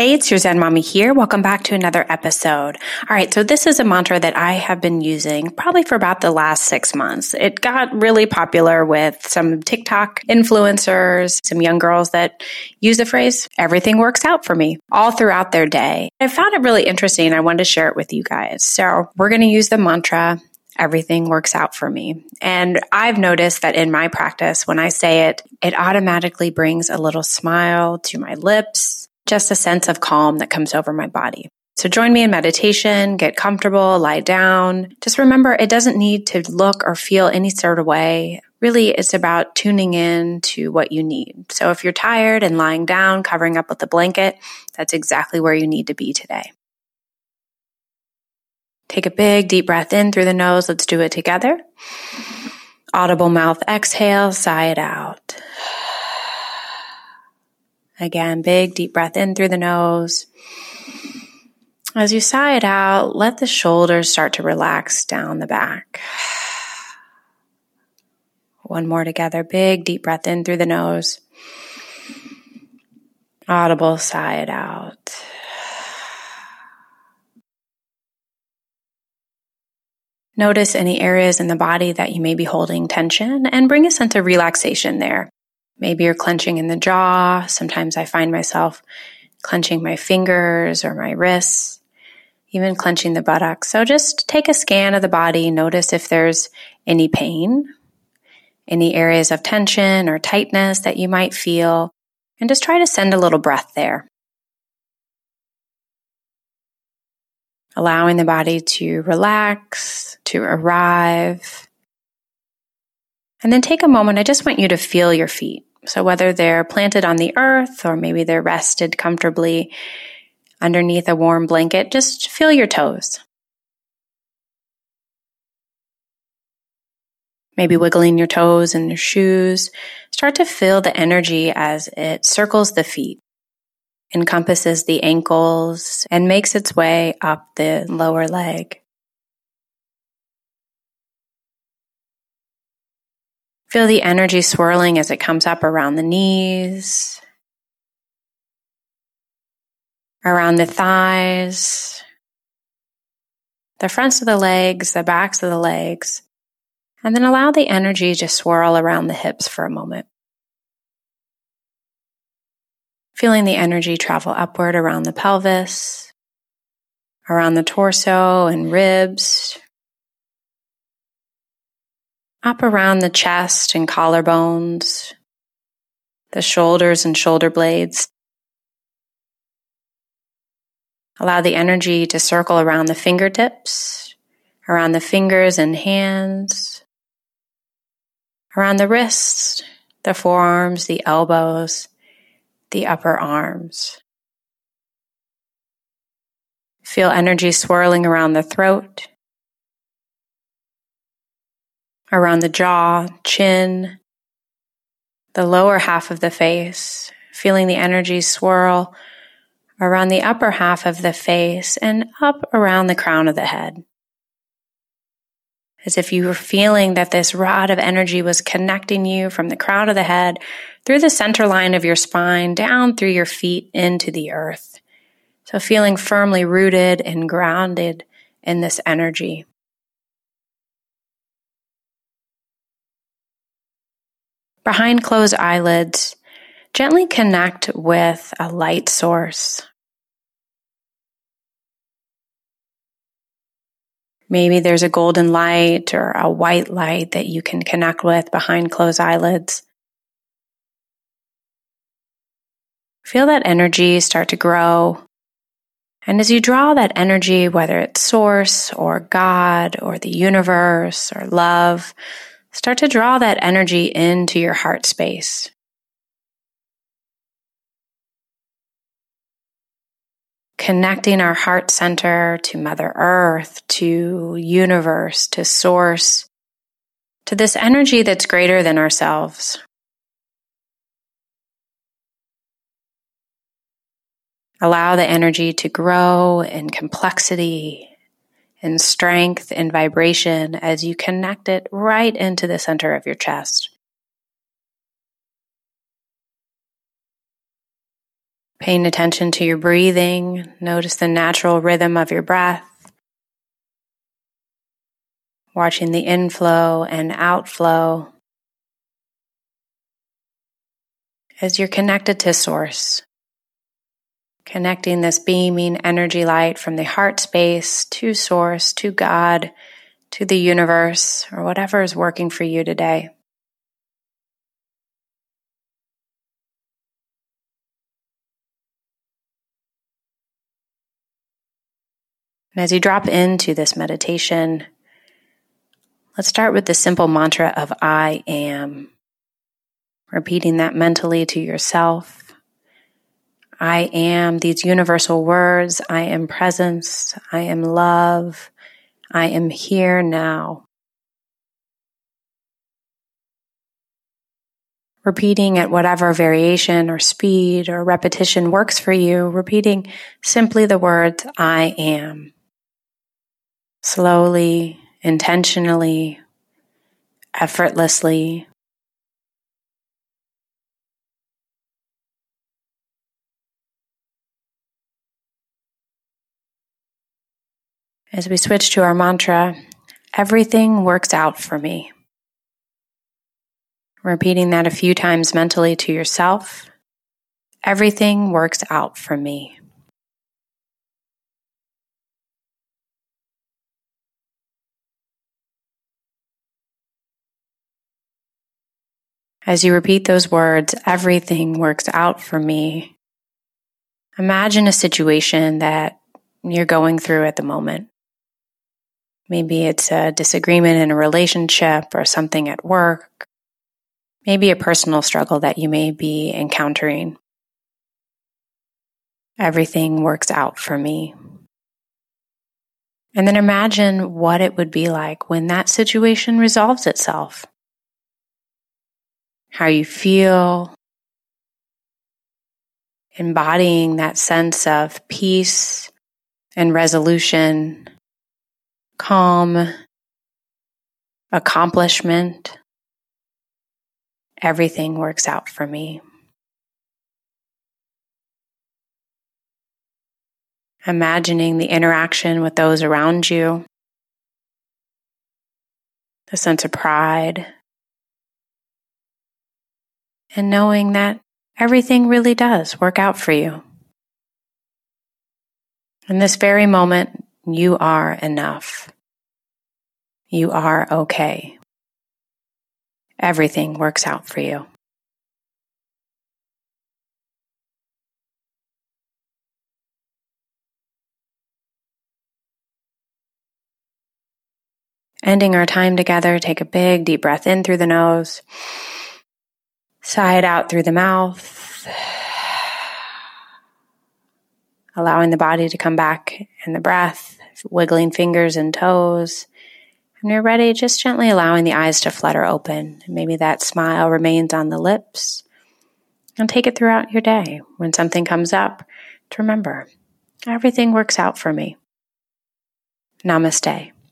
Hey, it's your Zen Mommy here. Welcome back to another episode. All right, so this is a mantra that I have been using probably for about the last six months. It got really popular with some TikTok influencers, some young girls that use the phrase, everything works out for me all throughout their day. I found it really interesting. I wanted to share it with you guys. So we're going to use the mantra, everything works out for me. And I've noticed that in my practice, when I say it, it automatically brings a little smile to my lips just a sense of calm that comes over my body. So join me in meditation, get comfortable, lie down. Just remember, it doesn't need to look or feel any sort of way. Really, it's about tuning in to what you need. So if you're tired and lying down, covering up with a blanket, that's exactly where you need to be today. Take a big deep breath in through the nose. Let's do it together. Audible mouth exhale, sigh it out. Again, big deep breath in through the nose. As you sigh it out, let the shoulders start to relax down the back. One more together. Big deep breath in through the nose. Audible, sigh it out. Notice any areas in the body that you may be holding tension and bring a sense of relaxation there. Maybe you're clenching in the jaw. Sometimes I find myself clenching my fingers or my wrists, even clenching the buttocks. So just take a scan of the body, notice if there's any pain, any areas of tension or tightness that you might feel, and just try to send a little breath there. Allowing the body to relax, to arrive. And then take a moment. I just want you to feel your feet. So whether they're planted on the earth or maybe they're rested comfortably underneath a warm blanket, just feel your toes. Maybe wiggling your toes in your shoes. Start to feel the energy as it circles the feet, encompasses the ankles, and makes its way up the lower leg. Feel the energy swirling as it comes up around the knees, around the thighs, the fronts of the legs, the backs of the legs, and then allow the energy to swirl around the hips for a moment. Feeling the energy travel upward around the pelvis, around the torso and ribs, up around the chest and collarbones, the shoulders and shoulder blades. Allow the energy to circle around the fingertips, around the fingers and hands, around the wrists, the forearms, the elbows, the upper arms. Feel energy swirling around the throat, around the jaw, chin, the lower half of the face, feeling the energy swirl around the upper half of the face and up around the crown of the head. As if you were feeling that this rod of energy was connecting you from the crown of the head through the center line of your spine, down through your feet into the earth. So feeling firmly rooted and grounded in this energy. Behind closed eyelids, gently connect with a light source. Maybe there's a golden light or a white light that you can connect with behind closed eyelids. Feel that energy start to grow. And as you draw that energy, whether it's source or God or the universe or love, Start to draw that energy into your heart space. Connecting our heart center to Mother Earth, to universe, to source, to this energy that's greater than ourselves. Allow the energy to grow in complexity in strength and vibration as you connect it right into the center of your chest. Paying attention to your breathing, notice the natural rhythm of your breath. Watching the inflow and outflow as you're connected to Source. Connecting this beaming energy light from the heart space to Source, to God, to the universe, or whatever is working for you today. And as you drop into this meditation, let's start with the simple mantra of I am. Repeating that mentally to yourself. I am these universal words. I am presence. I am love. I am here now. Repeating at whatever variation or speed or repetition works for you, repeating simply the words I am slowly, intentionally, effortlessly. As we switch to our mantra, everything works out for me. Repeating that a few times mentally to yourself. Everything works out for me. As you repeat those words, everything works out for me. Imagine a situation that you're going through at the moment. Maybe it's a disagreement in a relationship or something at work. Maybe a personal struggle that you may be encountering. Everything works out for me. And then imagine what it would be like when that situation resolves itself how you feel, embodying that sense of peace and resolution, calm, accomplishment. Everything works out for me. Imagining the interaction with those around you, the sense of pride, and knowing that everything really does work out for you. In this very moment, you are enough. You are okay. Everything works out for you. Ending our time together, take a big deep breath in through the nose. Sigh it out through the mouth, allowing the body to come back in the breath, wiggling fingers and toes. When you're ready, just gently allowing the eyes to flutter open. Maybe that smile remains on the lips. And take it throughout your day. When something comes up, to remember everything works out for me. Namaste.